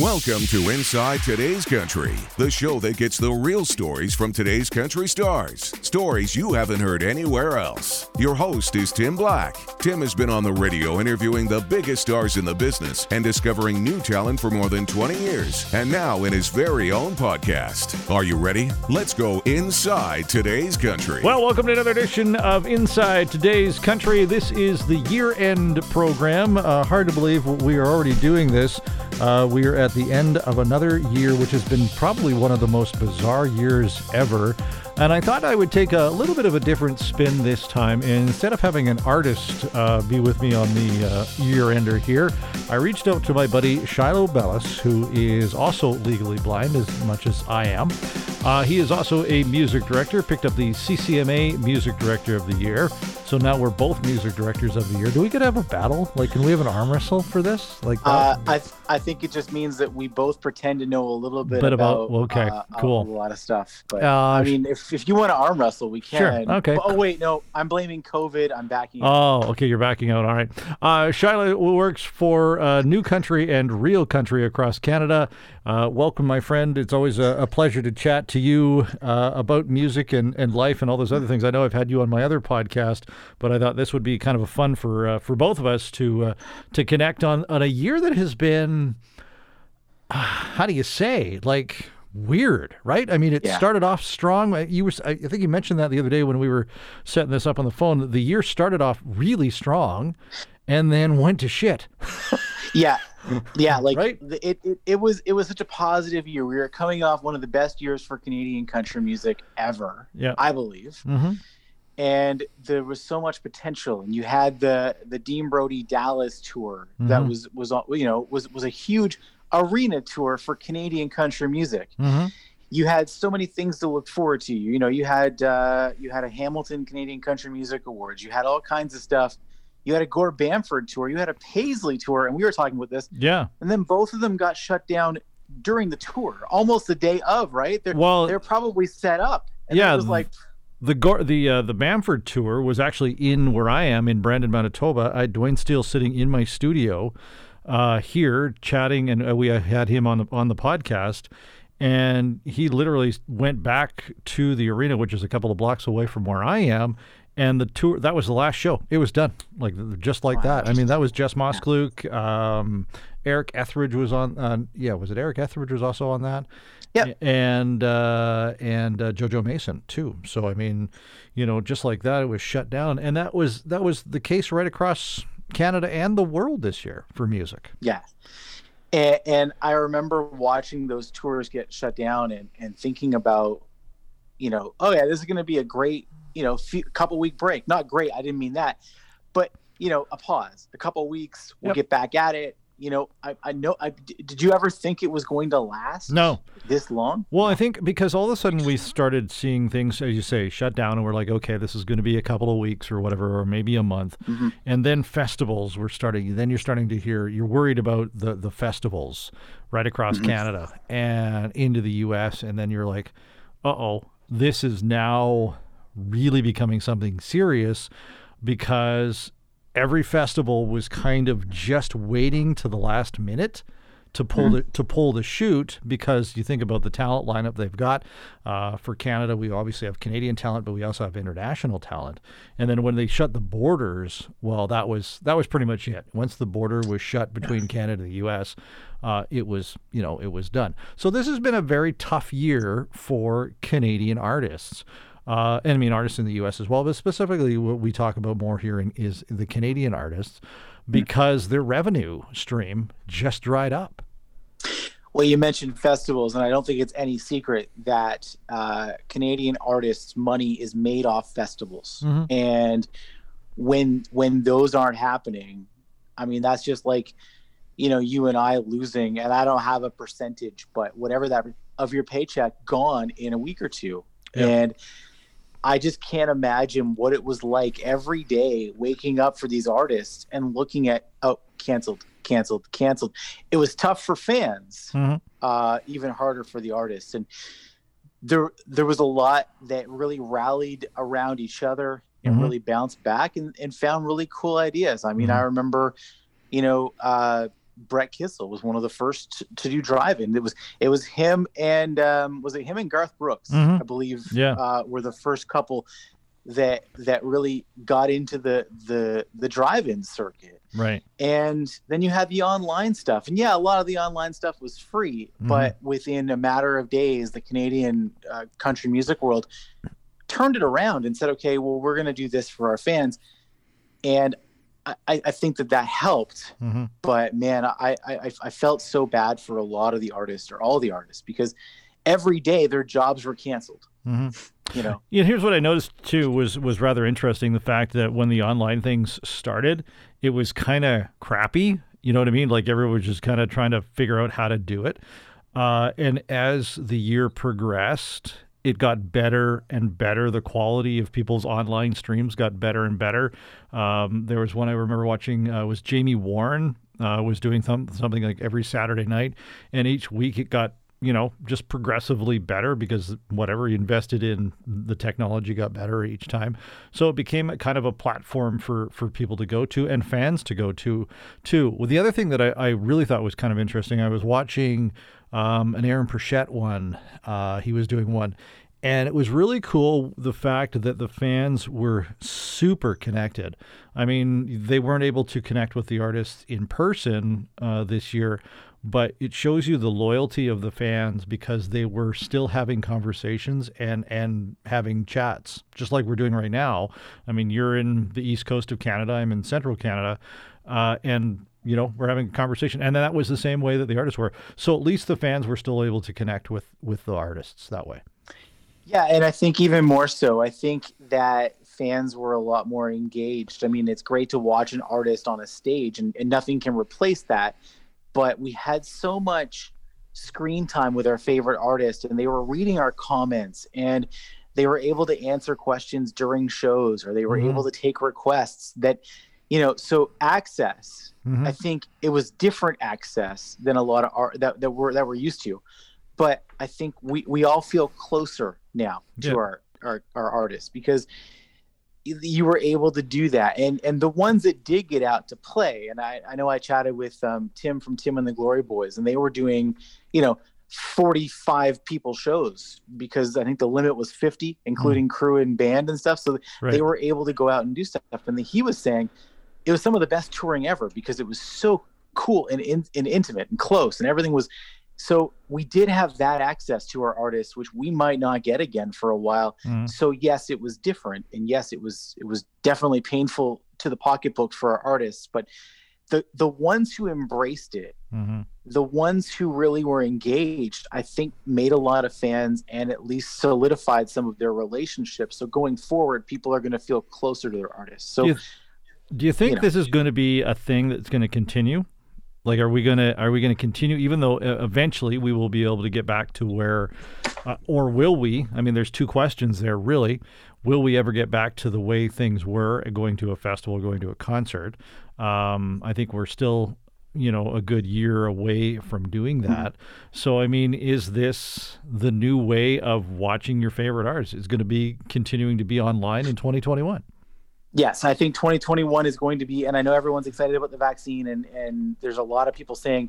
Welcome to Inside Today's Country, the show that gets the real stories from today's country stars. Stories you haven't heard anywhere else. Your host is Tim Black. Tim has been on the radio interviewing the biggest stars in the business and discovering new talent for more than 20 years, and now in his very own podcast. Are you ready? Let's go inside today's country. Well, welcome to another edition of Inside Today's Country. This is the year end program. Uh, hard to believe we are already doing this. Uh, we are at the end of another year, which has been probably one of the most bizarre years ever. And I thought I would take a little bit of a different spin this time. Instead of having an artist uh, be with me on the uh, year ender here, I reached out to my buddy Shiloh Bellis, who is also legally blind as much as I am. Uh, he is also a music director, picked up the CCMA Music Director of the Year. So now we're both music directors of the year. Do we get to have a battle? Like, can we have an arm wrestle for this? Like, uh, I th- I think it just means that we both pretend to know a little bit, Bit about, about- okay, uh, cool. a lot of stuff. But Uh, I mean, if, if you want to arm wrestle, we can. Sure, okay. Oh wait, no, I'm blaming COVID. I'm backing. out. Oh, okay, you're backing out. All right. Uh, Shiloh works for uh, New Country and Real Country across Canada. Uh, welcome, my friend. It's always a, a pleasure to chat to you uh, about music and, and life and all those other things. I know I've had you on my other podcast, but I thought this would be kind of a fun for uh, for both of us to uh, to connect on on a year that has been. How do you say like? Weird, right? I mean, it Yeah. started off strong. Uh, You were, I think you mentioned that the other day when we were setting this up on the phone. The year started off really strong, and then went to shit. Yeah, yeah. Like Right? it, it, it was it was such a positive year. We were coming off one of the best years for Canadian country music ever. Yeah. I believe. Mm-hmm. And there was so much potential and you had the the Dean Brody Dallas tour that Mhm. was was you know was was a huge arena tour for Canadian country music. Mm-hmm. you had so many things to look forward to. You know you had uh, you had a Hamilton Canadian Country Music Awards. You had all kinds of stuff. You had a Gord Bamford tour. You had a Paisley tour and we were talking about this. Yeah. and then both of them got shut down during the tour almost the day of right? They're, Well, they're probably set up. And Yeah, it was like the the uh, the Bamford tour was actually in where I am in Brandon, Manitoba. I had Duane Steele sitting in my studio uh, here chatting, and uh, we had him on the on the podcast. And he literally went back to the arena, which is a couple of blocks away from where I am. And the tour that was the last show. It was done, like just like that. I mean, that was Jess Moskaluke. Um, Eric Etheridge was on. Uh, yeah, was it Eric Etheridge was also on that? Yep. and uh, and uh, JoJo Mason too. So I mean, you know, just like that, it was shut down, and that was that was the case right across Canada and the world this year for music. Yeah. And, and I remember watching those tours get shut down and, and thinking about, you know, oh yeah, this is going to be a great, you know, few, couple week break. Not great. I didn't mean that, but you know, a pause, a couple weeks, we'll Yep. get back at it. You know, I, I know. I, did you ever think it was going to last No, this long? well, I think because all of a sudden we started seeing things, as you say, shut down, and we're like, okay, this is going to be a couple of weeks or whatever, or maybe a month, Mhm. and then festivals were starting. Then you're starting to hear you're worried about the the festivals right across Canada and into the U.S., and then you're like, uh oh, this is now really becoming something serious because every festival was kind of just waiting to the last minute to pull the to pull the shoot because you think about the talent lineup they've got uh, for Canada. We obviously have Canadian talent, but we also have international talent. And then when they shut the borders, well, that was that was pretty much it. Once the border was shut between Canada and the U.S., uh, it was you know it was done. So this has been a very tough year for Canadian artists. Uh, and I mean artists in the U.S. as well, but specifically what we talk about more here in, is the Canadian artists because their revenue stream just dried up. Well, you mentioned festivals, and I don't think it's any secret that uh, Canadian artists' money is made off festivals. Mhm. And when when those aren't happening, I mean, that's just like you know you and I losing, and I don't have a percentage, but whatever that of your paycheck gone in a week or two, and I just can't imagine what it was like every day waking up for these artists and looking at oh canceled, canceled, canceled. It was tough for fans, Mhm. uh, even harder for the artists, and there there was a lot that really rallied around each other and Mhm. really bounced back and, and found really cool ideas. I mean, I remember, you know, uh, Brett Kissel was one of the first to do drive-in. It was it was him and um, was it him and Garth Brooks, Mhm. I believe, Yeah. uh, were the first couple that that really got into the the the drive-in circuit. Right. And then you had the online stuff, and yeah, a lot of the online stuff was free, Mhm. but within a matter of days, the Canadian uh, country music world turned it around and said, "Okay, well, we're going to do this for our fans," and I, I think that that helped hmm but man, I, I I felt so bad for a lot of the artists or all the artists because every day their jobs were canceled. hmm You know, Yeah, here's what I noticed too was was rather interesting. The fact that when the online things started, it was kind of crappy. You know what I mean? Like everyone was just kind of trying to figure out how to do it. Uh, and as the year progressed, it got better and better. The quality of people's online streams got better and better. Um, there was one I remember watching uh, was Jamie Warren uh, was doing some, something like every Saturday night, and each week it got you know just progressively better because whatever he invested in the technology got better each time. So it became a kind of a platform for for people to go to and fans to go to too. Well the other thing that i, I really thought was kind of interesting i was watching um, an aaron Pritchett one. Uh, he was doing one. And it was really cool the fact that the fans were super connected. I mean, they weren't able to connect with the artists in person uh, this year, but it shows you the loyalty of the fans because they were still having conversations and and having chats, just like we're doing right now. I mean, you're in the east coast of Canada, I'm in central Canada, uh, and you know we're having a conversation, and that was the same way that the artists were. So at least the fans were still able to connect with with the artists that way. yeah, and I think even more so. I think that fans were a lot more engaged. I mean, it's great to watch an artist on a stage, and, and nothing can replace that. But we had so much screen time with our favorite artist, and they were reading our comments, and they were able to answer questions during shows, or they were Mhm. able to take requests. That, you know, so access. Mhm. I think it was different access than a lot of art that, that we're that we're used to. But I think we, we all feel closer now to our, our our artists because you were able to do that. And and the ones that did get out to play and I, I know I chatted with um, Tim from Tim and the Glory Boys and they were doing you know 45 people shows because I think the limit was 50 including crew and band and stuff. So Right. they were able to go out and do stuff. And he was saying it was some of the best touring ever because it was so cool and, in, and intimate and close and everything was so we did have that access to our artists which we might not get again for a while Mhm. so yes it was different and yes it was it was definitely painful to the pocketbook for our artists but the the ones who embraced it Mhm. the ones who really were engaged i think made a lot of fans and at least solidified some of their relationships so going forward people are going to feel closer to their artists so Do you- Do you think you know. this is going to be a thing that's going to continue? Like, are we gonna are we gonna continue? Even though uh, eventually we will be able to get back to where, uh, or will we? I mean, there's two questions there really. Will we ever get back to the way things were going to a festival, going to a concert? Um, I think we're still, you know, a good year away from doing that. So, I mean, is this the new way of watching your favorite artists? Is going to be continuing to be online in 2021? Yes i think 2021 is going to be and i know everyone's excited about the vaccine and and there's a lot of people saying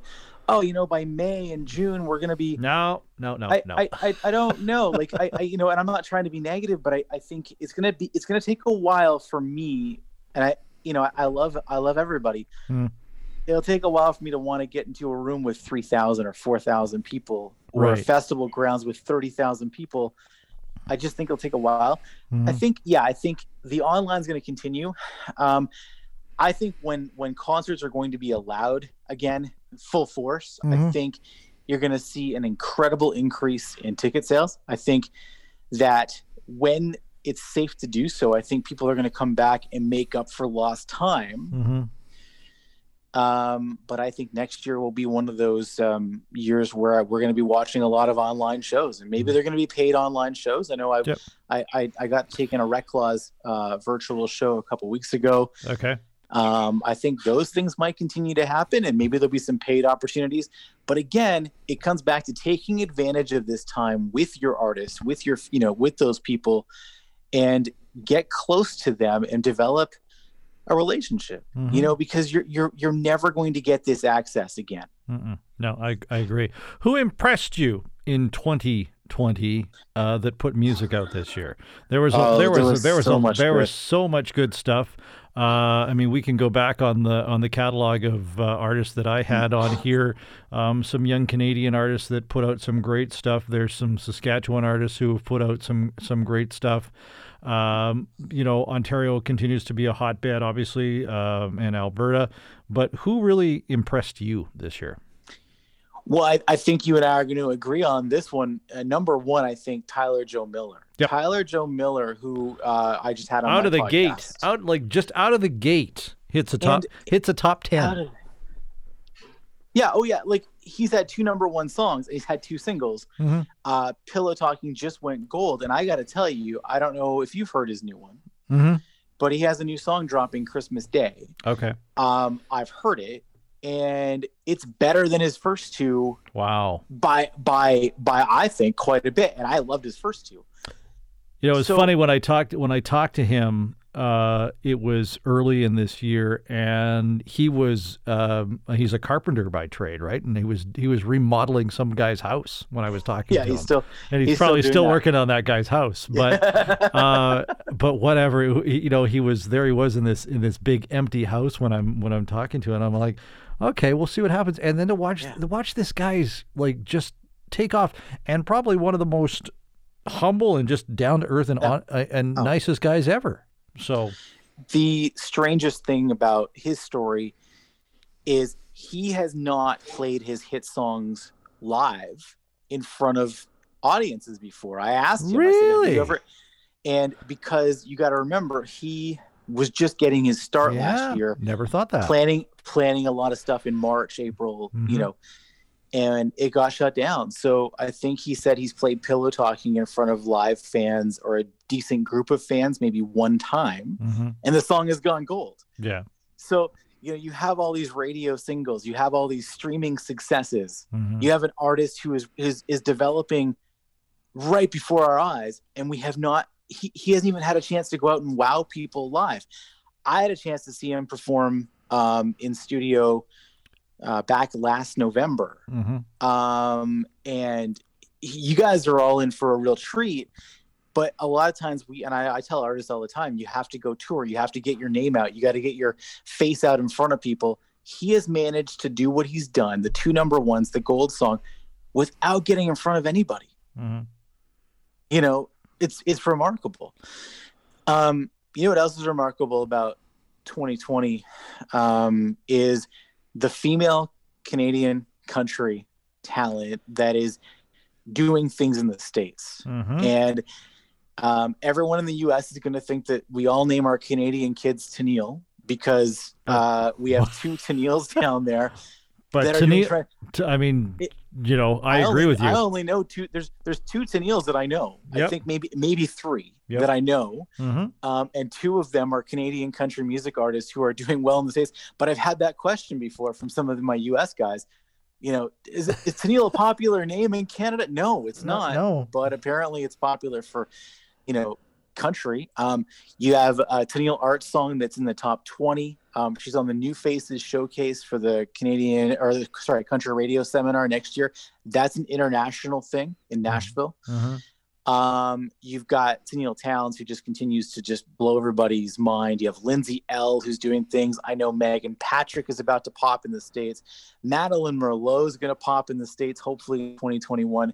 oh you know by may and june we're going to be No, no, no, I, no. I, I, I don't know. Like I, I, you know, and I'm not trying to be negative, but I, I think it's gonna be it's gonna take a while for me. And I, you know, I love I love everybody. Hmm. It'll take a while for me to want to get into a room with three thousand or four thousand people, or Right. festival grounds with thirty thousand people. I just think it'll take a while. I Mhm. think, yeah, I think the online is going to continue. Um, I think when when concerts are going to be allowed again, full force, I Mhm. think you're going to see an incredible increase in ticket sales. I think that when it's safe to do so, I think people are going to come back and make up for lost time. Mhm. Um, but I think next year will be one of those um, years where we're going to be watching a lot of online shows, and maybe they're going to be paid online shows. I know I, Mm-hmm. Yep. I, I, I got taken a Reklaws uh, virtual show a couple weeks ago. Okay. Um, I think those things might continue to happen, and maybe there'll be some paid opportunities. But again, it comes back to taking advantage of this time with your artists, with your, you know, with those people, and get close to them and develop a relationship. Mhm. You know, because you're you're you're never going to get this access again. Mm-mm. No, I I agree. Who impressed you in 2020 uh, that put music out this year? There was a, Oh, there was, there a- was there was so a- much there good. was so much good stuff. Uh, I mean, we can go back on the on the catalog of uh, artists that I had on here. Um, some young Canadian artists that put out some great stuff. There's some Saskatchewan artists who have put out some some great stuff. Um, you know, Ontario continues to be a hotbed, obviously, um, and Alberta. But who really impressed you this year? Well, I, I think you and I are going to agree on this one. Uh, number one, I think Tyler Joe Miller. Yep. Tyler Joe Miller, who uh, I just had on out of the podcast. gate, out like just out of the gate, hits a top And- hits a top ten. Yeah. Oh, yeah. Like he's had two number one songs. He's had two singles. Mhm. Uh, Pillow Talking just went gold, and I got to tell you, I don't know if you've heard his new one, hmm but he has a new song dropping Christmas Day. Okay. Um, I've heard it, and it's better than his first two Wow. by by by I think quite a bit. And I loved his first two. You know, it's So- funny when I talked when I talked to him. Uh, it was early in this year, and he was um, he's a carpenter by trade, right? And he was he was remodeling some guy's house when I was talking Yeah, to he's him, still and he's, he's probably doing still working on that guy's house. But uh, but whatever, you know, he was there. He was in this in this big empty house when I'm when I'm talking to, him, and I'm like, okay, we'll see what happens. And then to watch Yeah. to watch this guy's like just take off, and probably one of the most humble and just down to earth and on, uh, and Oh. nicest guys ever. So the strangest thing about his story is he has not played his hit songs live in front of audiences before. I asked him, I said, Really? ever-" and because you got to remember, he was just getting his start yeah, last year, never thought that. planning planning a lot of stuff in March, April, Mhm. you know, and it got shut down. So I think he said he's played Pillow Talking in front of live fans or a decent group of fans maybe one time, hmm and the song has gone gold. Yeah. So you know you have all these radio singles, you have all these streaming successes, hmm you have an artist who is is is developing right before our eyes, and we have not. He, he hasn't even had a chance to go out and wow people live. I had a chance to see him perform um, in studio uh, back last November, hmm um, and you guys are all in for a real treat. But a lot of times we and I, I tell artists all the time, you have to go tour, you have to get your name out, you got to get your face out in front of people. He has managed to do what he's done, the two number ones, the gold song, without getting in front of anybody. hmm You know, it's it's remarkable. Um, you know what else is remarkable about 2020 um, is the female Canadian country talent that is doing things in the states. hmm And um, everyone in the U.S. is going to think that we all name our Canadian kids Tennille because uh, we have two Tennilles down there But that are to doing me, tra- t- I mean, It- you know, I, agree only, with you. I only know two. There's there's two Tennilles that I know. I think maybe maybe three Yep. that I know, hmm um, and two of them are Canadian country music artists who are doing well in the states. But I've had that question before from some of my U.S. guys. You know, is, is Tennille a popular name in Canada? No, it's No- not. no. but apparently it's popular for, you know, country. Um, you have a Tenille Art song that's in the top 20. Um, she's on the New Faces showcase for the Canadian or the, sorry, country radio seminar next year. That's an international thing in Nashville. hmm Um, you've got Tenille Townes who just continues to just blow everybody's mind. You have Lindsay Ell who's doing things. I know Meghan Patrick is about to pop in the States. Madeline Merlo is going to pop in the States, hopefully in 2021.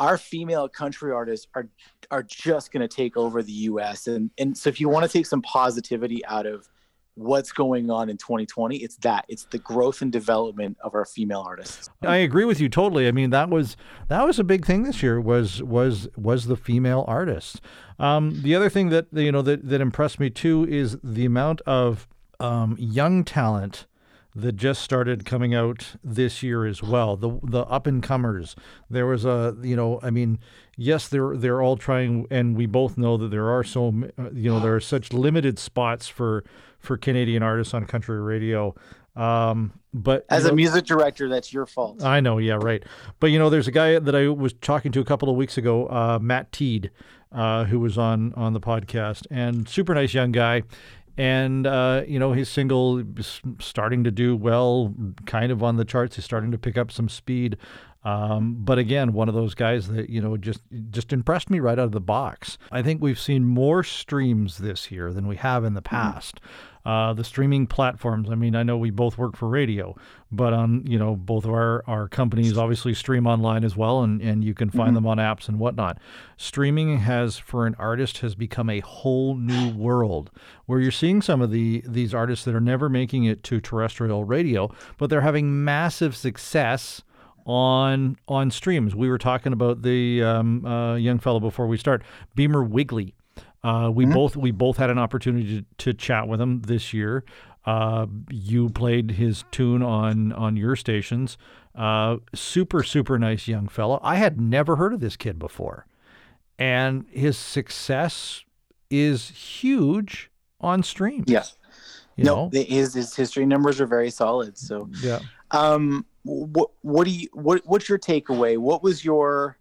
Our female country artists are are just going to take over the U.S. and and so if you want to take some positivity out of what's going on in 2020, it's that it's the growth and development of our female artists. I agree with you totally. I mean, that was that was a big thing this year. Was was was the female artists. Um, the other thing that you know that that impressed me too is the amount of um, young talent that just started coming out this year as well. The the up and comers. There was a you know I mean yes they're they're all trying and we both know that there are so uh, you know there are such limited spots for for Canadian artists on country radio. Um, but As a know- music director, that's your fault. I know, yeah, right. But you know, there's a guy that I was talking to a couple of weeks ago, uh, Matt Teed, uh, who was on on the podcast, and super nice young guy. And uh, you know his single is starting to do well, kind of on the charts. He's starting to pick up some speed. Um, but again, one of those guys that you know just just impressed me right out of the box. I think we've seen more streams this year than we have in the past. Uh, the streaming platforms. I mean, I know we both work for radio, but on you know both of our our companies obviously stream online as well, and and you can find them on apps and whatnot. Streaming has for an artist has become a whole new world where you're seeing some of the these artists that are never making it to terrestrial radio, but they're having massive success on on streams. We were talking about the um, uh, young fellow before we start, Beamer Wigley. Uh, we both we both had an opportunity to, to chat with him this year. Uh, you played his tune on on your stations. Uh, super super nice young fellow. I had never heard of this kid before, and his success is huge on streams. Yeah. no, the- his his history numbers are very solid. So, yeah. um, what what do you what what's your takeaway? What was your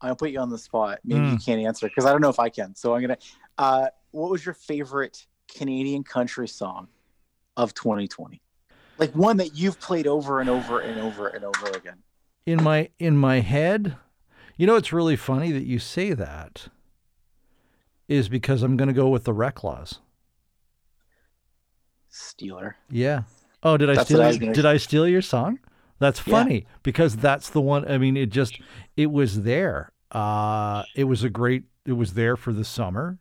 I'll put you on the spot. Maybe you Mm. can't answer because I don't know if I can. So I'm gonna. Uh, what was your favorite Canadian country song of 2020? Like one that you've played over and over and over and over again. in my in my head you know it's really funny that you say that is because i'm going to go with the Reklaws Steeler. yeah oh did i That's steal I did i steal your song that's Yeah. funny because that's the one i mean it just it was there uh it was a great it was there for the summer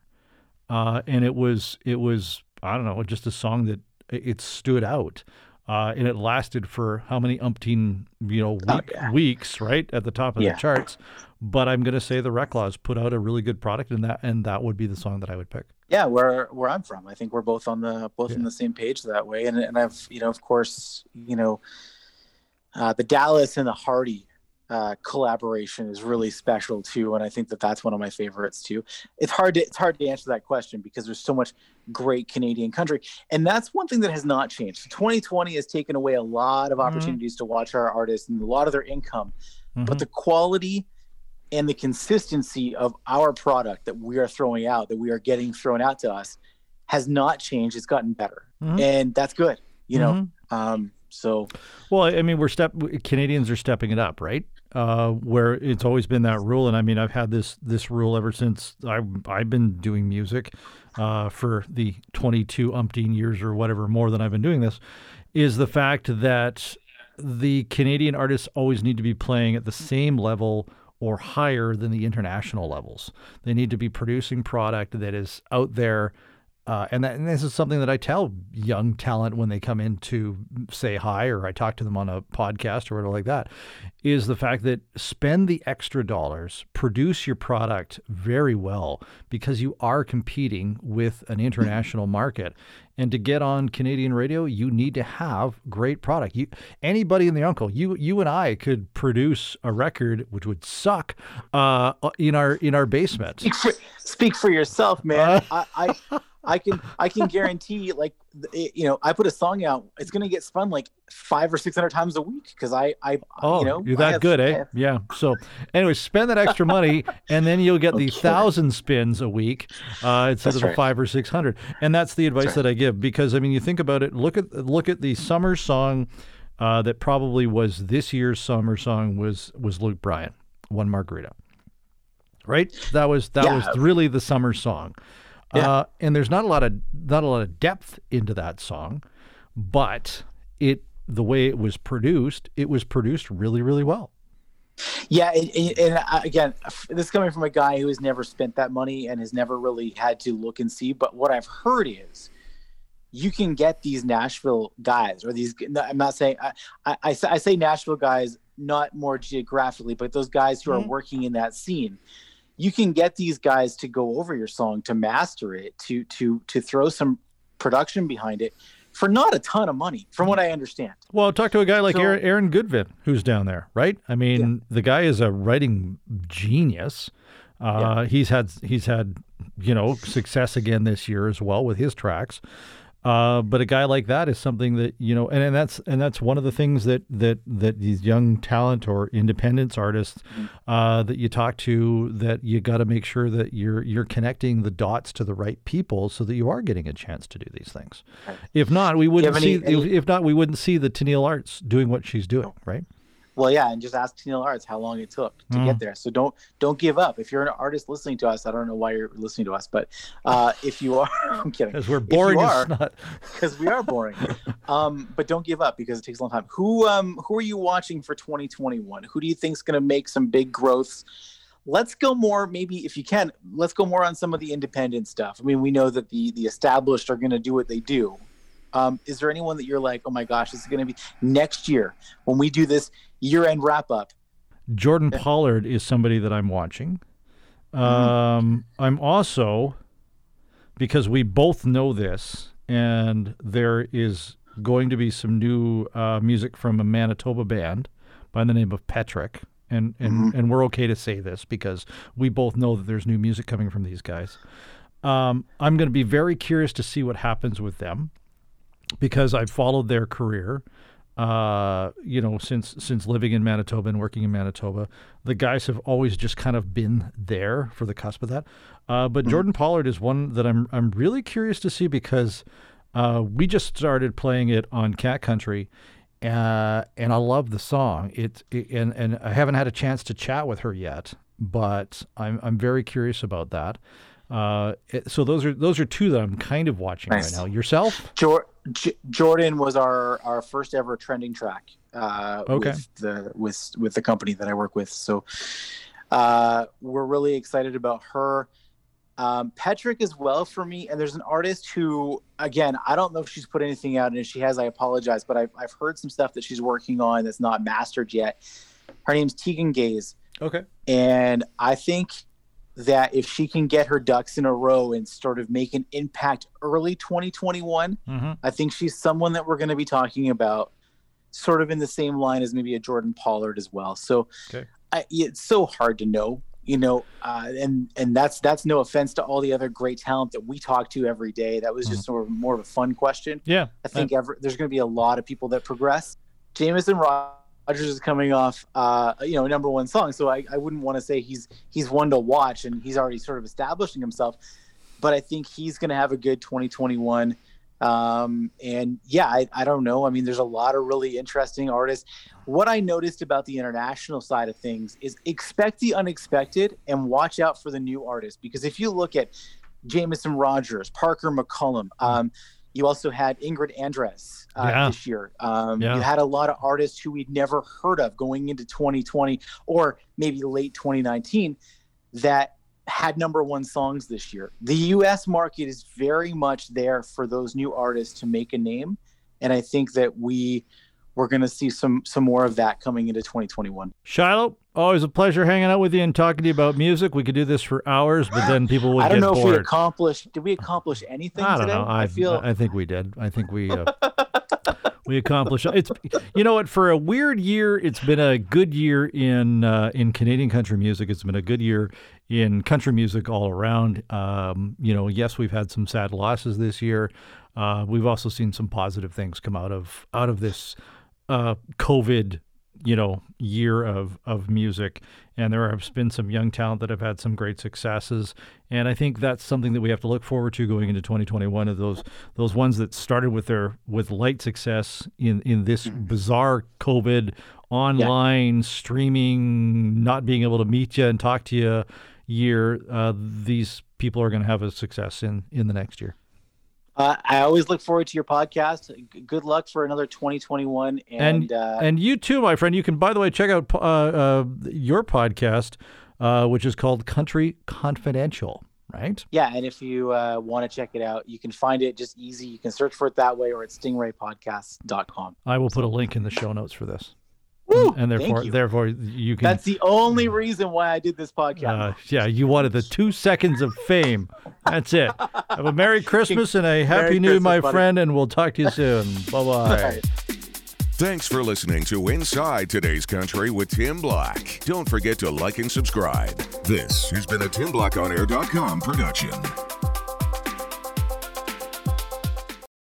uh and it was it was i don't know just a song that it stood out uh, and it lasted for how many umpteen, you know, Oh, yeah. weeks, right at the top of Yeah. the charts. But I'm going to say the Reklaws put out a really good product, and that and that would be the song that I would pick. Yeah, where where I'm from, I think we're both on the both on the same page that way. And and I've you know of course you know uh, the Dallas and the Hardy uh, collaboration is really special too, and I think that that's one of my favorites too. It's hard to it's hard to answer that question because there's so much great Canadian country, and that's one thing that has not changed. 2020 has taken away a lot of Mhm. opportunities to watch our artists and a lot of their income, Mhm. but the quality and the consistency of our product that we are throwing out, that we are getting thrown out to us, has not changed. It's gotten better, Mhm. and that's good. You know, Mhm. um, so Well, I mean, we're step Canadians are stepping it up, right? Uh, where it's always been that rule, and I mean, I've had this this rule ever since I I've been doing music uh, for the 22 umpteen years or whatever more than I've been doing this, is the fact that the Canadian artists always need to be playing at the same level or higher than the international levels. They need to be producing product that is out there. Uh, and, that, and this is something that I tell young talent when they come in to say hi or I talk to them on a podcast or whatever like that is the fact that spend the extra dollars, produce your product very well because you are competing with an international market. And to get on Canadian radio, you need to have great product. You anybody in the uncle, you you and I could produce a record which would suck uh, in our in our basement. speak for, speak for yourself, man. I, I I can I can guarantee like th- you know I put a song out, it's gonna get spun like five or six hundred times a week because I I Oh, you know you're that have- good, eh? have- Yeah. So, anyway, spend that extra money, and then you'll get the thousand spins a week uh, instead That's of the right. five or six hundred. And that's the advice That's that I give because I mean, you think about it. Look at look at the summer song uh, that probably was this year's summer song was was Luke Bryan, one margarita. Right. That was that Yeah. was really the summer song. Yeah. Uh, and there's not a lot of not a lot of depth into that song, but it the way it was produced, it was produced really really well. Yeah, and, and, and again, this is coming from a guy who has never spent that money and has never really had to look and see. But what I've heard is, you can get these Nashville guys, or these. I'm not saying I, I, I say- Nashville guys, not more geographically, but those guys who Mhm. are working in that scene. You can get these guys to go over your song, to master it, to to to throw some production behind it, for not a ton of money, from what I understand. Well, talk to a guy like So- Aaron, Aaron Goodvin, who's down there, right? I mean, the guy is a writing genius. Uh, He's had he's had you know success again this year as well with his tracks. Uh, but a guy like that is something that you know, and, and that's and that's one of the things that that that these young talent or independence artists uh, that you talk to that you got to make sure that you're you're connecting the dots to the right people so that you are getting a chance to do these things. If not, we wouldn't have see. any- any- if, if not, we wouldn't see the Tenille Arts doing what she's doing, right? Well, yeah, and just ask Tenille Arts how long it took to Mm. get there. So don't don't give up. If you're an artist listening to us, I don't know why you're listening to us, but uh, if you are, I'm kidding. Because we're boring because we are boring. um, but don't give up because it takes a long time. Who um who are you watching for 2021? Who do you think is going to make some big growths? Let's go more, maybe if you can. Let's go more on some of the independent stuff. I mean, we know that the the established are going to do what they do. Um, is there anyone that you're like, oh my gosh, this is going to be next year when we do this year end wrap up? Jordyn Pollard is somebody that I'm watching. Um, I'm also because we both know this, and there is going to be some new uh, music from a Manitoba band by the name of Petric, and and and we're okay to say this because we both know that there's new music coming from these guys. Um, I'm going to be very curious to see what happens with them because I've followed their career. Uh, you know, since since living in Manitoba and working in Manitoba, the guys have always just kind of been there for the cusp of that. Uh, but Jordyn Pollard is one that I'm I'm really curious to see because uh, we just started playing it on Cat Country, uh, and I love the song. It, it and and I haven't had a chance to chat with her yet, but I'm I'm very curious about that. Uh, it- so those are those are two that I'm kind of watching Nice. right now. Yourself? J- Jordyn was our our first ever trending track uh, Okay. with the with with the company that I work with. So uh, we're really excited about her. Um, Petric as well for me. And there's an artist who, again, I don't know if she's put anything out, and if she has, I apologize. But I've I've heard some stuff that she's working on that's not mastered yet. Her name's Tegan Gaze. Okay. And I think that if she can get her ducks in a row and sort of make an impact early 2021, Mm-hmm. I think she's someone that we're going to be talking about, sort of in the same line as maybe a Jordyn Pollard as well. So Okay. I, it's so hard to know, you know, uh, and and that's that's no offense to all the other great talent that we talk to every day. That was just sort of more of a fun question. Yeah. I think ever, there's going to be a lot of people that progress. Jameson Rogers is coming off, uh, you know, number one song, so I, I wouldn't want to say he's he's one to watch and he's already sort of establishing himself, but I think he's going to have a good 2021. Um, and yeah, I, I don't know. I mean, there's a lot of really interesting artists. What I noticed about the international side of things is expect the unexpected and watch out for the new artists because if you look at Jameson Rogers, Parker McCollum. Um, you also had Ingrid Andress uh, Yeah. this year. Um, Yeah. You had a lot of artists who we'd never heard of going into 2020 or maybe late 2019 that had number one songs this year. The US market is very much there for those new artists to make a name. And I think that we we're going to see some some more of that coming into 2021. Shiloh, always a pleasure hanging out with you and talking to you about music. We could do this for hours, but then people would I don't get know if we bored. accomplished. Did we accomplish anything I don't today? know. I, feel I think we did. I think we uh, we accomplished. It's you know what? For a weird year, it's been a good year in uh, in Canadian country music. It's been a good year in country music all around. Um, you know, yes, we've had some sad losses this year. Uh, we've also seen some positive things come out of out of this uh, COVID you know year of of music. And there have been some young talent that have had some great successes. And i think that's something that we have to look forward to going into 2021 of those those ones that started with their with light success in in this bizarre covid online streaming not being able to meet you and talk to you year uh, these people are going to have a success in in the next year Uh, I always look forward to your podcast. G- Good luck for another 2021. And, and uh, and you too, my friend. You can, by the way, check out uh, uh, your podcast, uh, which is called Country Confidential. Right? yeah, and if you uh, want to check it out, you can find it just easy. You can search for it that way or at stingraypodcast.com. I will put a link in the show notes for this, Woo! and Thank therefore, you. therefore, you can. That's the only reason why I did this podcast. uh, yeah, you wanted the two seconds of fame. That's it. Have a Merry Christmas and a Happy Merry New, Christmas, my buddy. friend, and we'll talk to you soon. bye bye. Thanks for listening to Inside Today's Country with Tim Black. Don't forget to like and subscribe. This has been a TimBlackOnAir.com production.